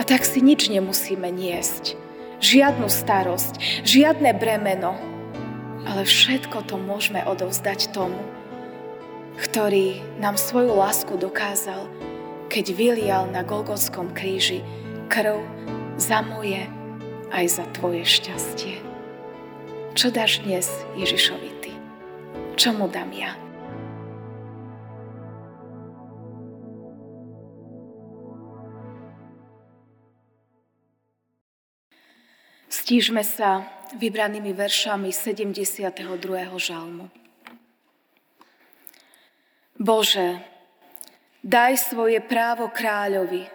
A tak si nič nemusíme niesť. Žiadnu starosť, žiadne bremeno. Ale všetko to môžeme odovzdať tomu, ktorý nám svoju lásku dokázal, keď vylial na Golgotskom kríži krv za moje aj za tvoje šťastie. Čo dáš dnes Ježišovi ty? Čo mu dám ja? Stížme sa vybranými veršami 72. žalmu. Bože, daj svoje právo kráľovi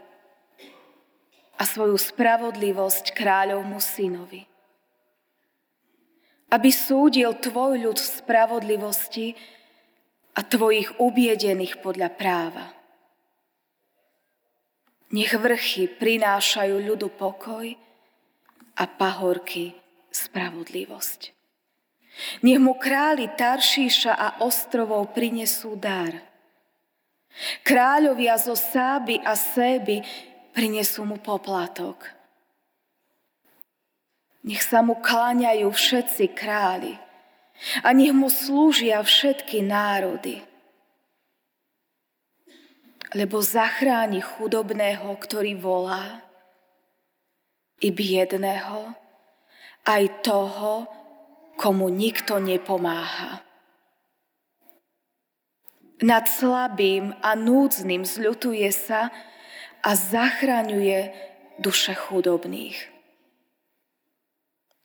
a svoju spravodlivosť kráľovmu synovi. Aby súdil tvoj ľud v spravodlivosti a tvojich ubiedených podľa práva. Nech vrchy prinášajú ľudu pokoj a pahorky spravodlivosť. Nech mu králi Taršíša a ostrovov prinesú dar. Kráľovia zo Sáby a Séby prinesú mu poplatok. Nech sa mu kláňajú všetci králi a nech mu slúžia všetky národy. Lebo zachráni chudobného, ktorý volá i biedného, aj toho, komu nikto nepomáha. Nad slabým a núdznym zľutuje sa a zachraňuje duše chudobných.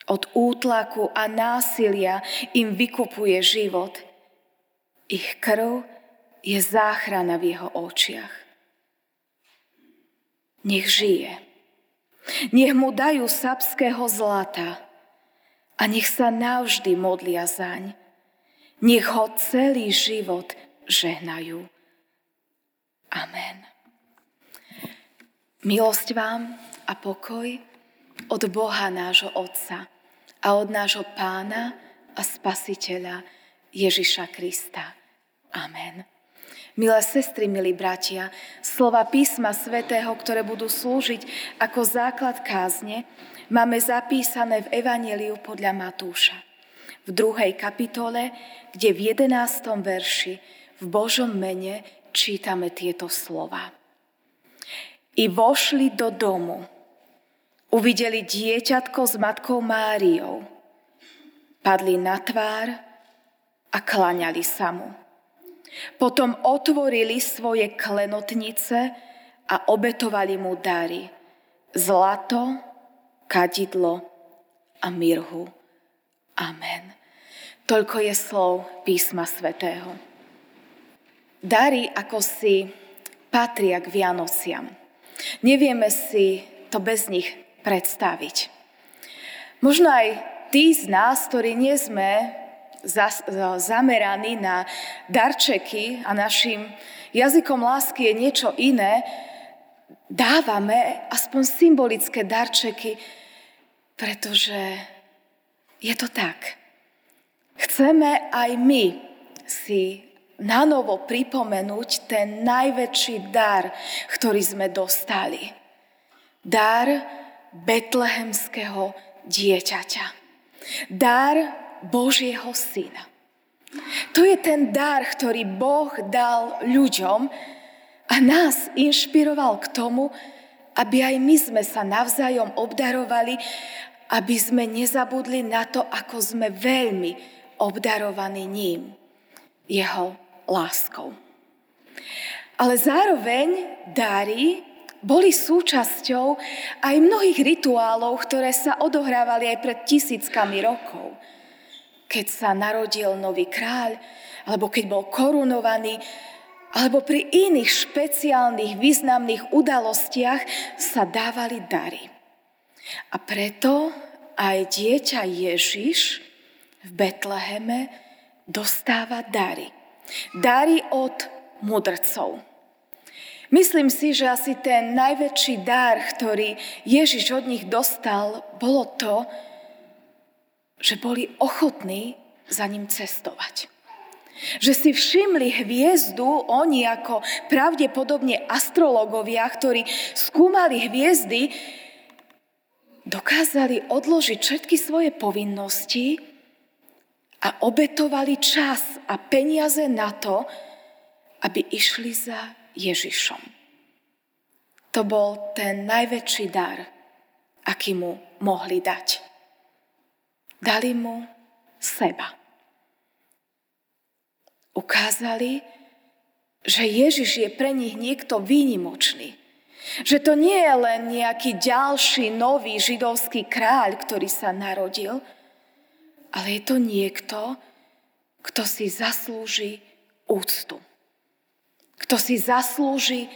Od útlaku a násilia im vykupuje život. Ich krv je záchrana v jeho očiach. Nech žije. Nech mu dajú sapského zlata a nech sa navždy modlia zaň. Nech ho celý život žehnajú. Amen. Milosť vám a pokoj od Boha nášho Otca a od nášho Pána a Spasiteľa Ježiša Krista. Amen. Milé sestry, milí bratia, slova písma svätého, ktoré budú slúžiť ako základ kázne, máme zapísané v Evangeliu podľa Matúša. V druhej kapitole, kde v jedenástom verši v Božom mene čítame tieto slova. I vošli do domu, uvideli dieťatko s matkou Máriou, padli na tvár a klaňali sa mu. Potom otvorili svoje klenotnice a obetovali mu dary. Zlato, kadidlo a mirhu. Amen. Toľko je slov písma svätého. Dary ako si patria k Vianociam. Nevieme si to bez nich predstaviť. Možno aj tí z nás, ktorí nie sme zameraní na darčeky a našim jazykom lásky je niečo iné, dávame aspoň symbolické darčeky, pretože je to tak. Chceme aj my si na novo pripomenúť ten najväčší dar, ktorý sme dostali. Dar betlehemského dieťaťa. Dar Božieho syna. To je ten dar, ktorý Boh dal ľuďom a nás inšpiroval k tomu, aby aj my sme sa navzájom obdarovali, aby sme nezabudli na to, ako sme veľmi obdarovaní ním, jeho láskou. Ale zároveň dary boli súčasťou aj mnohých rituálov, ktoré sa odohrávali aj pred tisíckami rokov keď sa narodil nový kráľ, alebo keď bol korunovaný, alebo pri iných špeciálnych významných udalostiach sa dávali dary. A preto aj dieťa Ježiš v Betleheme dostáva dary. Dary od mudrcov. Myslím si, že asi ten najväčší dar, ktorý Ježiš od nich dostal, bolo to, že boli ochotní za ním cestovať. Že si všimli hviezdu, oni ako pravdepodobne astrologovia, ktorí skúmali hviezdy, dokázali odložiť všetky svoje povinnosti a obetovali čas a peniaze na to, aby išli za Ježišom. To bol ten najväčší dar, aký mu mohli dať. Dali mu seba. Ukázali, že Ježiš je pre nich niekto výnimočný. Že to nie je len nejaký ďalší nový židovský kráľ, ktorý sa narodil, ale je to niekto, kto si zaslúži úctu. Kto si zaslúži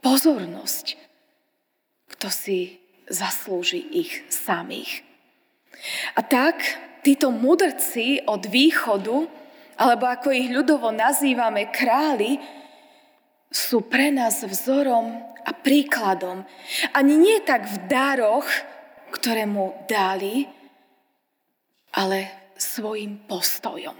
pozornosť. Kto si zaslúži ich samých. A tak títo mudrci od východu, alebo ako ich ľudovo nazývame králi, sú pre nás vzorom a príkladom. Ani nie tak v daroch, ktoré mu dali, ale svojim postojom.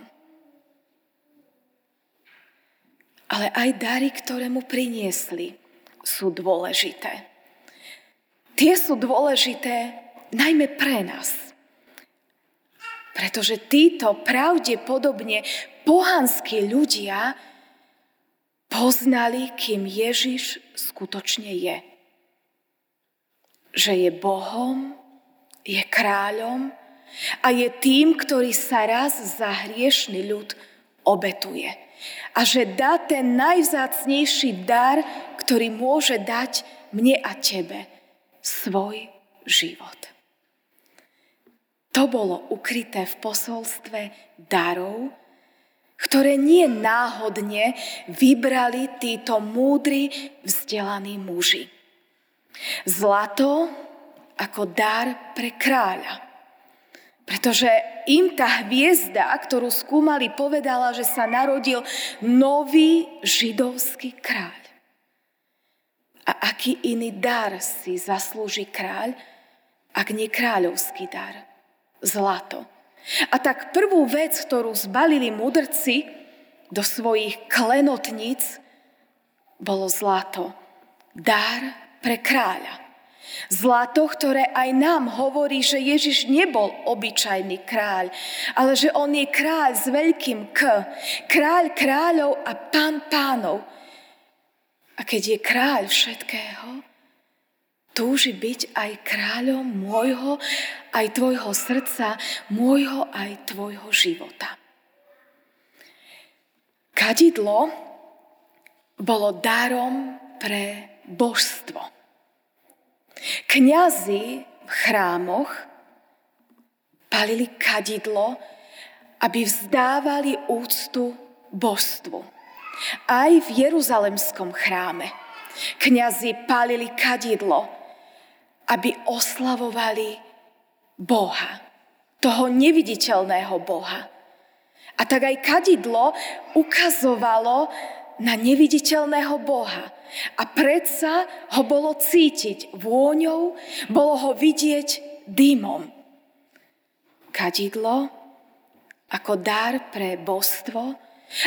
Ale aj dary, ktoré mu priniesli, sú dôležité. Tie sú dôležité najmä pre nás. Pretože títo pravdepodobne pohanskí ľudia poznali, kým Ježiš skutočne je. Že je Bohom, je kráľom a je tým, ktorý sa raz za hriešný ľud obetuje. A že dá ten najvzácnejší dar, ktorý môže dať mne a tebe, svoj život. To bolo ukryté v posolstve darov, ktoré nie náhodne vybrali títo múdri, vzdelaní muži. Zlato ako dar pre kráľa. Pretože im tá hviezda, ktorú skúmali, povedala, že sa narodil nový židovský kráľ. A aký iný dar si zaslúži kráľ, ak nie kráľovský dar? Zlato. A tak prvú vec, ktorú zbalili mudrci do svojich klenotníc, bolo zlato. Dar pre kráľa. Zlato, ktoré aj nám hovorí, že Ježiš nebol obyčajný kráľ, ale že on je kráľ s veľkým K. Kráľ kráľov a pán pánov. A keď je kráľ všetkého, túži byť aj kráľom môjho, aj tvojho srdca, môjho aj tvojho života. Kadidlo bolo darom pre božstvo. Kňazi v chrámoch palili kadidlo, aby vzdávali úctu božstvu. Aj v Jeruzalemskom chráme kňazi palili kadidlo, aby oslavovali Boha, toho neviditeľného Boha. A tak aj kadidlo ukazovalo na neviditeľného Boha. A predsa ho bolo cítiť vôňou, bolo ho vidieť dymom. Kadidlo ako dar pre božstvo,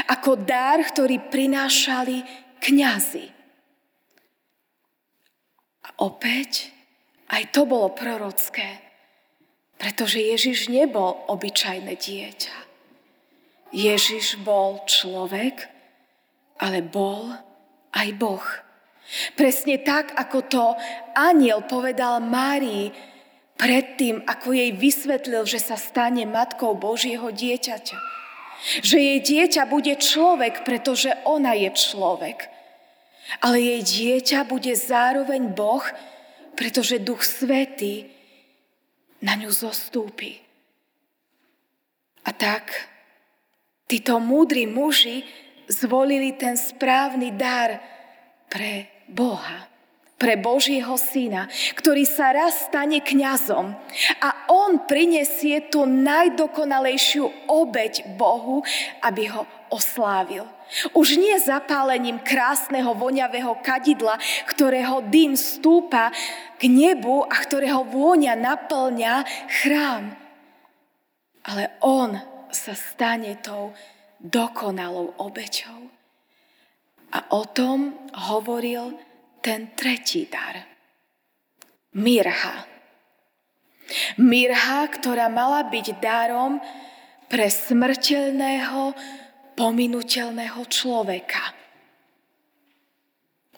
ako dar, ktorý prinášali kňazi. A opäť aj to bolo prorocké, pretože Ježiš nebol obyčajné dieťa. Ježiš bol človek, ale bol aj Boh. Presne tak, ako to aniel povedal Márii predtým, ako jej vysvetlil, že sa stane matkou Božieho dieťaťa. Že jej dieťa bude človek, pretože ona je človek. Ale jej dieťa bude zároveň Boh, pretože Duch Svetý na ňu zostúpi. A tak títo múdri muži zvolili ten správny dar pre Boha, pre Božieho syna, ktorý sa raz stane kňazom a on prinesie tú najdokonalejšiu obeď Bohu, aby ho oslávil. Už nie zapálením krásneho voňavého kadidla, ktorého dym stúpa k nebu a ktorého vôňa naplňa chrám. Ale on sa stane tou dokonalou obeťou. A o tom hovoril ten tretí dar. Mirha. Mirha, ktorá mala byť darom pre smrteľného, pominuteľného človeka.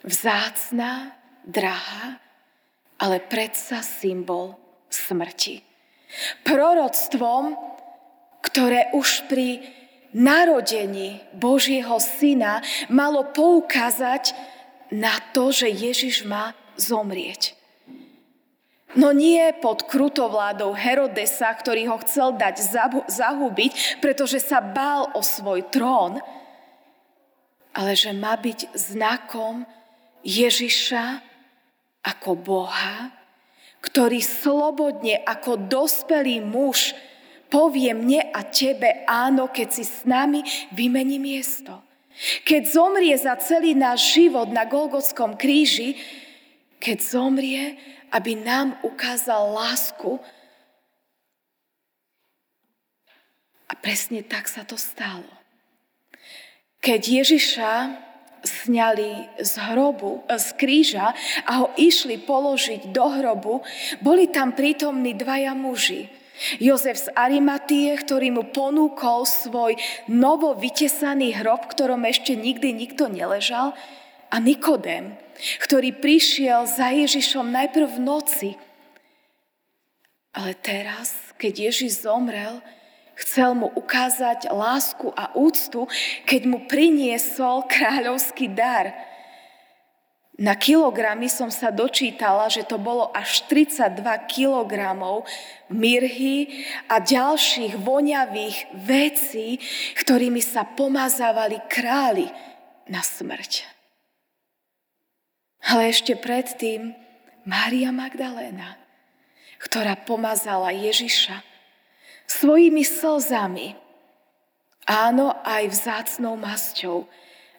Vzácná, drahá, ale predsa symbol smrti. Proroctvom, ktoré už pri narodení Božieho syna malo poukázať na to, že Ježiš má zomrieť. No nie pod krutovládou Herodesa, ktorý ho chcel dať zahubiť, pretože sa bál o svoj trón, ale že má byť znakom Ježiša ako Boha, ktorý slobodne ako dospelý muž povie mne a tebe áno, keď si s nami vymení miesto. Keď zomrie za celý náš život na Golgotskom kríži, keď zomrie, aby nám ukázal lásku. A presne tak sa to stalo. Keď Ježiša sňali z hrobu, z kríža a ho išli položiť do hrobu, boli tam prítomní dvaja muži. Jozef z Arimatie, ktorý mu ponúkol svoj novo vytesaný hrob, ktorom ešte nikdy nikto neležal, a Nikodém, ktorý prišiel za Ježišom najprv v noci. Ale teraz, keď Ježiš zomrel, chcel mu ukázať lásku a úctu, keď mu priniesol kráľovský dar – na kilogramy som sa dočítala, že to bolo až 32 kilogramov mirhy a ďalších voňavých vecí, ktorými sa pomazávali králi na smrť. Ale ešte predtým Mária Magdaléna, ktorá pomazala Ježiša svojimi slzami, áno, aj vzácnou masťou.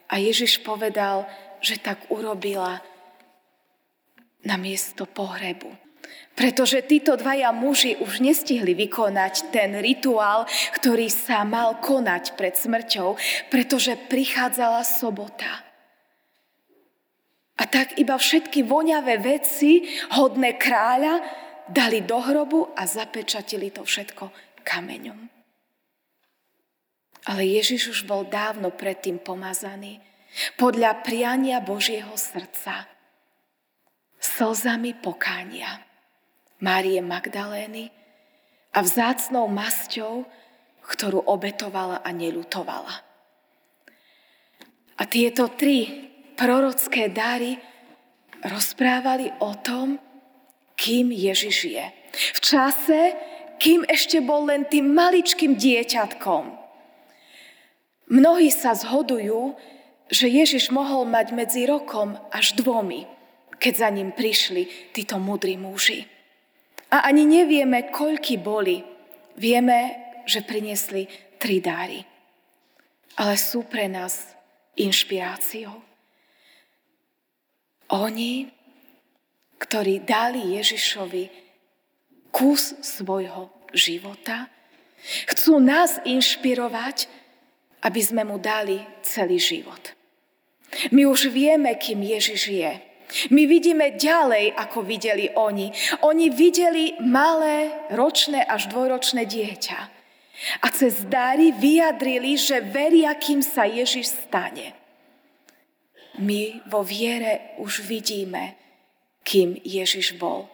A Ježiš povedal, že tak urobila na miesto pohrebu. Pretože títo dvaja muži už nestihli vykonať ten rituál, ktorý sa mal konať pred smrťou, pretože prichádzala sobota. A tak iba všetky voňavé veci, hodné kráľa, dali do hrobu a zapečatili to všetko kameňom. Ale Ježiš už bol dávno predtým pomazaný podľa priania Božieho srdca, slzami pokánia Márie Magdalény a vzácnou masťou, ktorú obetovala a nelutovala. A tieto tri prorocké dary rozprávali o tom, kým Ježiš je. V čase, kým ešte bol len tým maličkým dieťatkom. Mnohí sa zhodujú, že Ježiš mohol mať medzi rokom až dvomi, keď za ním prišli títo mudrí muži. A ani nevieme, koľky boli. Vieme, že priniesli tri dáry. Ale sú pre nás inšpiráciou. Oni, ktorí dali Ježišovi kus svojho života, chcú nás inšpirovať, aby sme mu dali celý život. My už vieme, kým Ježiš je. My vidíme ďalej, ako videli oni. Oni videli malé, ročné až dvojročné dieťa. A cez dary vyjadrili, že veria, kým sa Ježiš stane. My vo viere už vidíme, kým Ježiš bol.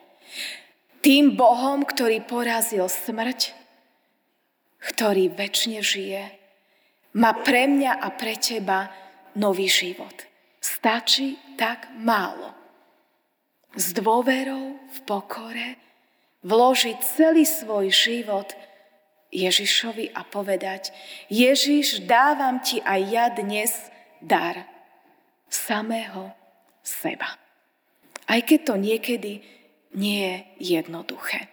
Tým Bohom, ktorý porazil smrť, ktorý väčšine žije má pre mňa a pre teba nový život. Stačí tak málo. S dôverou, v pokore, vložiť celý svoj život Ježišovi a povedať, Ježiš, dávam ti aj ja dnes dar samého seba. Aj keď to niekedy nie je jednoduché.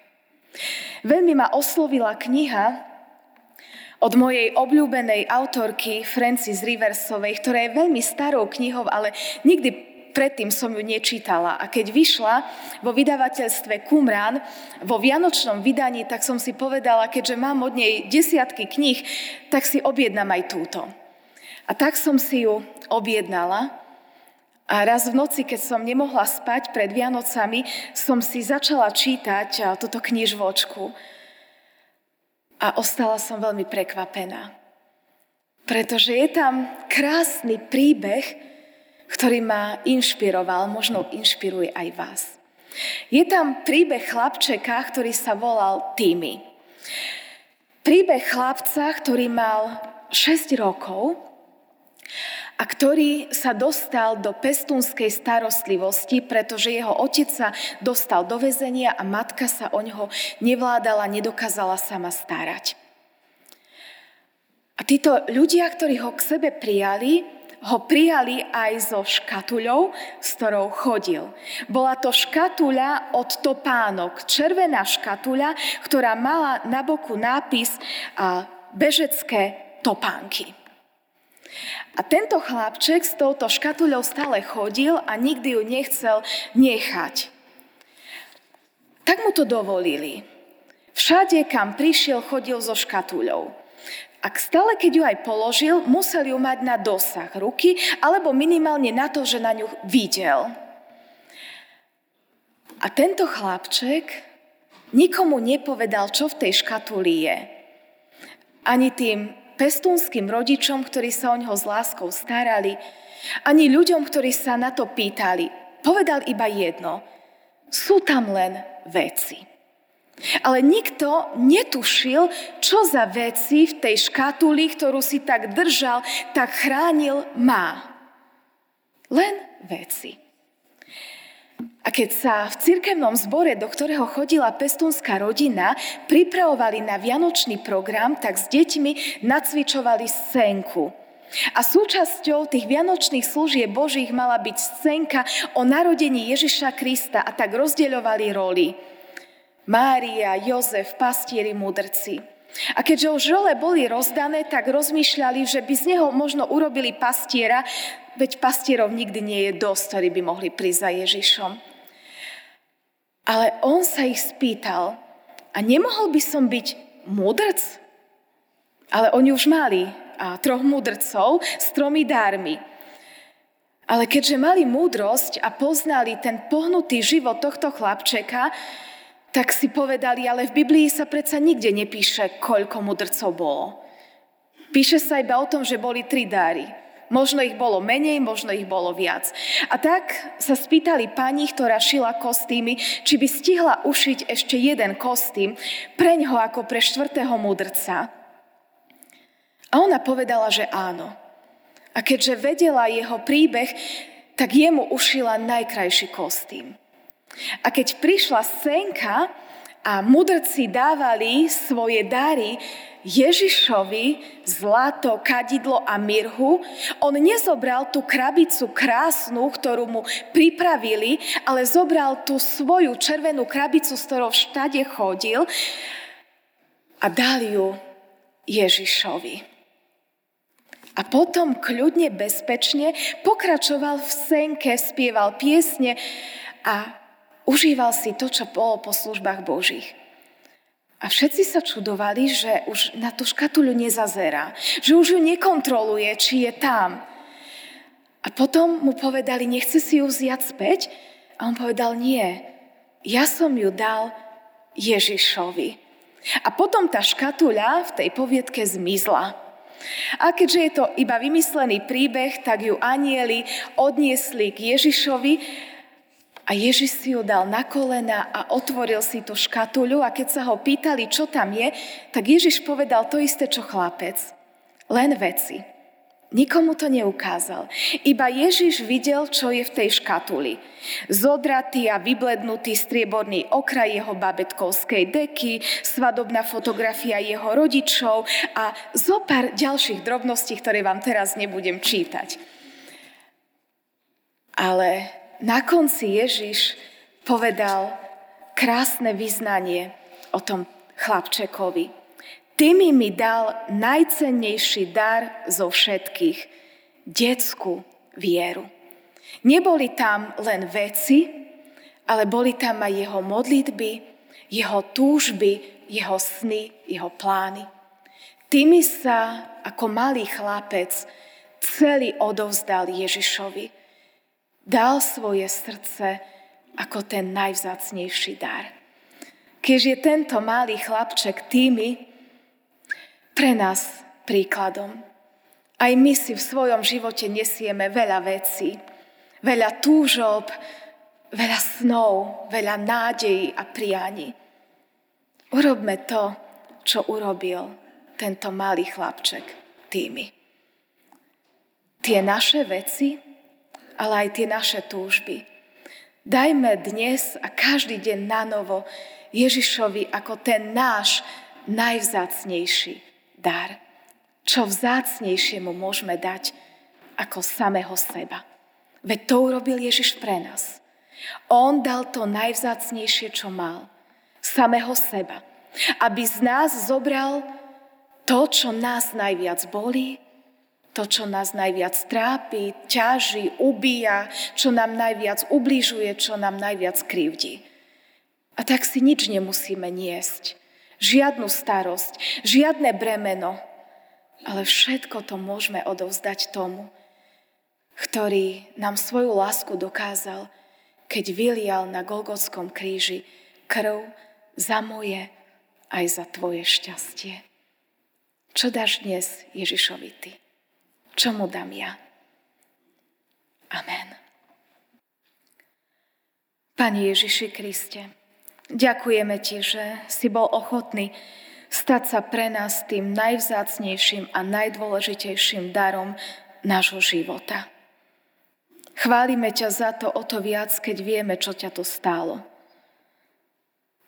Veľmi ma oslovila kniha od mojej obľúbenej autorky Francis Riversovej, ktorá je veľmi starou knihou, ale nikdy predtým som ju nečítala. A keď vyšla vo vydavateľstve Kumran, vo vianočnom vydaní, tak som si povedala, keďže mám od nej desiatky kníh, tak si objednám aj túto. A tak som si ju objednala. A raz v noci, keď som nemohla spať pred Vianocami, som si začala čítať túto knižvočku. A ostala som veľmi prekvapená. Pretože je tam krásny príbeh, ktorý ma inšpiroval, možno inšpiruje aj vás. Je tam príbeh chlapčeka, ktorý sa volal Timmy. Príbeh chlapca, ktorý mal 6 rokov a ktorý sa dostal do pestúnskej starostlivosti, pretože jeho otec sa dostal do väzenia a matka sa o neho nevládala, nedokázala sama starať. A títo ľudia, ktorí ho k sebe prijali, ho prijali aj so škatuľou, s ktorou chodil. Bola to škatuľa od topánok, červená škatuľa, ktorá mala na boku nápis bežecké topánky. A tento chlapček s touto škatuľou stále chodil a nikdy ju nechcel nechať. Tak mu to dovolili. Všade, kam prišiel, chodil so škatuľou. A stále, keď ju aj položil, musel ju mať na dosah ruky, alebo minimálne na to, že na ňu videl. A tento chlapček nikomu nepovedal, čo v tej škatuli je. Ani tým pestúnským rodičom, ktorí sa o ňoho s láskou starali, ani ľuďom, ktorí sa na to pýtali. Povedal iba jedno. Sú tam len veci. Ale nikto netušil, čo za veci v tej škatuli, ktorú si tak držal, tak chránil, má. Len veci. A keď sa v cirkevnom zbore, do ktorého chodila pestúnská rodina, pripravovali na vianočný program, tak s deťmi nacvičovali scénku. A súčasťou tých vianočných služieb Božích mala byť scénka o narodení Ježiša Krista a tak rozdeľovali roli. Mária, Jozef, pastieri, mudrci. A keďže už role boli rozdané, tak rozmýšľali, že by z neho možno urobili pastiera, veď pastierov nikdy nie je dosť, ktorí by mohli prísť za Ježišom. Ale on sa ich spýtal, a nemohol by som byť mudrc? Ale oni už mali a troch mudrcov s tromi dármi. Ale keďže mali múdrosť a poznali ten pohnutý život tohto chlapčeka, tak si povedali, ale v Biblii sa predsa nikde nepíše, koľko mudrcov bolo. Píše sa iba o tom, že boli tri dáry. Možno ich bolo menej, možno ich bolo viac. A tak sa spýtali pani, ktorá šila kostýmy, či by stihla ušiť ešte jeden kostým pre ňoho ako pre štvrtého mudrca. A ona povedala, že áno. A keďže vedela jeho príbeh, tak jemu ušila najkrajší kostým. A keď prišla senka a mudrci dávali svoje dary Ježišovi zlato, kadidlo a mirhu, on nezobral tú krabicu krásnu, ktorú mu pripravili, ale zobral tú svoju červenú krabicu, s ktorou všade chodil a dal ju Ježišovi. A potom kľudne, bezpečne pokračoval v senke, spieval piesne a Užíval si to, čo bolo po službách Božích. A všetci sa čudovali, že už na tú škatuľu nezazerá, že už ju nekontroluje, či je tam. A potom mu povedali, nechce si ju vziať späť? A on povedal, nie, ja som ju dal Ježišovi. A potom tá škatuľa v tej poviedke zmizla. A keďže je to iba vymyslený príbeh, tak ju anieli odniesli k Ježišovi a Ježiš si ju dal na kolena a otvoril si tú škatuľu a keď sa ho pýtali, čo tam je, tak Ježiš povedal to isté, čo chlapec. Len veci. Nikomu to neukázal. Iba Ježiš videl, čo je v tej škatuli. Zodratý a vyblednutý strieborný okraj jeho babetkovskej deky, svadobná fotografia jeho rodičov a zo pár ďalších drobností, ktoré vám teraz nebudem čítať. Ale na konci Ježiš povedal krásne vyznanie o tom chlapčekovi. Ty mi mi dal najcennejší dar zo všetkých, detskú vieru. Neboli tam len veci, ale boli tam aj jeho modlitby, jeho túžby, jeho sny, jeho plány. Tými sa ako malý chlapec celý odovzdal Ježišovi. Dal svoje srdce ako ten najvzácnejší dar. Keď je tento malý chlapček tými pre nás príkladom. Aj my si v svojom živote nesieme veľa vecí, veľa túžob, veľa snov, veľa nádejí a prianí. Urobme to, čo urobil tento malý chlapček tými. Tie naše veci, ale aj tie naše túžby. Dajme dnes a každý deň na novo Ježišovi ako ten náš najvzácnejší dar. Čo vzácnejšiemu môžeme dať ako samého seba. Veď to urobil Ježiš pre nás. On dal to najvzácnejšie, čo mal. Samého seba. Aby z nás zobral to, čo nás najviac bolí, to, čo nás najviac trápi, ťaží, ubíja, čo nám najviac ubližuje, čo nám najviac krivdí. A tak si nič nemusíme niesť. Žiadnu starosť, žiadne bremeno, ale všetko to môžeme odovzdať tomu, ktorý nám svoju lásku dokázal keď vylial na Golgotskom kríži krv za moje aj za tvoje šťastie. Čo dáš dnes Ježišovi ty? Čo mu dám ja? Amen. Pane Ježiši Kriste, ďakujeme Ti, že si bol ochotný stať sa pre nás tým najvzácnejším a najdôležitejším darom nášho života. Chválime ťa za to o to viac, keď vieme, čo ťa to stálo.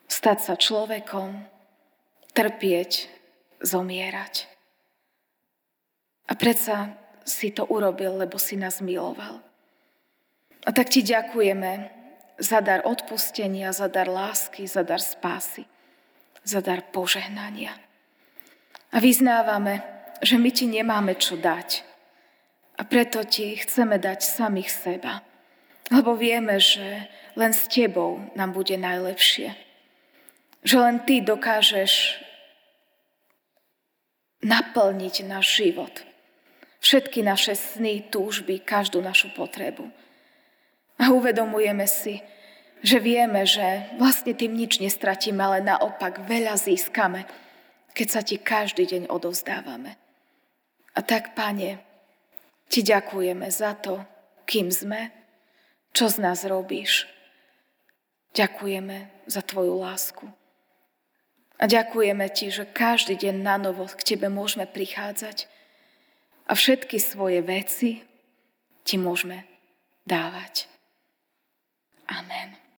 Stať sa človekom, trpieť, zomierať. A predsa si to urobil, lebo si nás miloval. A tak ti ďakujeme za dar odpustenia, za dar lásky, za dar spásy, za dar požehnania. A vyznávame, že my ti nemáme čo dať, a preto ti chceme dať samých seba, lebo vieme, že len s tebou nám bude najlepšie. Že len ty dokážeš naplniť náš život. Všetky naše sny, túžby, každú našu potrebu. A uvedomujeme si, že vieme, že vlastne tým nič nestratíme, ale naopak veľa získame, keď sa ti každý deň odovzdávame. A tak, Pane, ti ďakujeme za to, kým sme, čo z nás robíš. Ďakujeme za Tvoju lásku. A ďakujeme Ti, že každý deň na novo k Tebe môžeme prichádzať a všetky svoje veci ti môžeme dávať. Amen.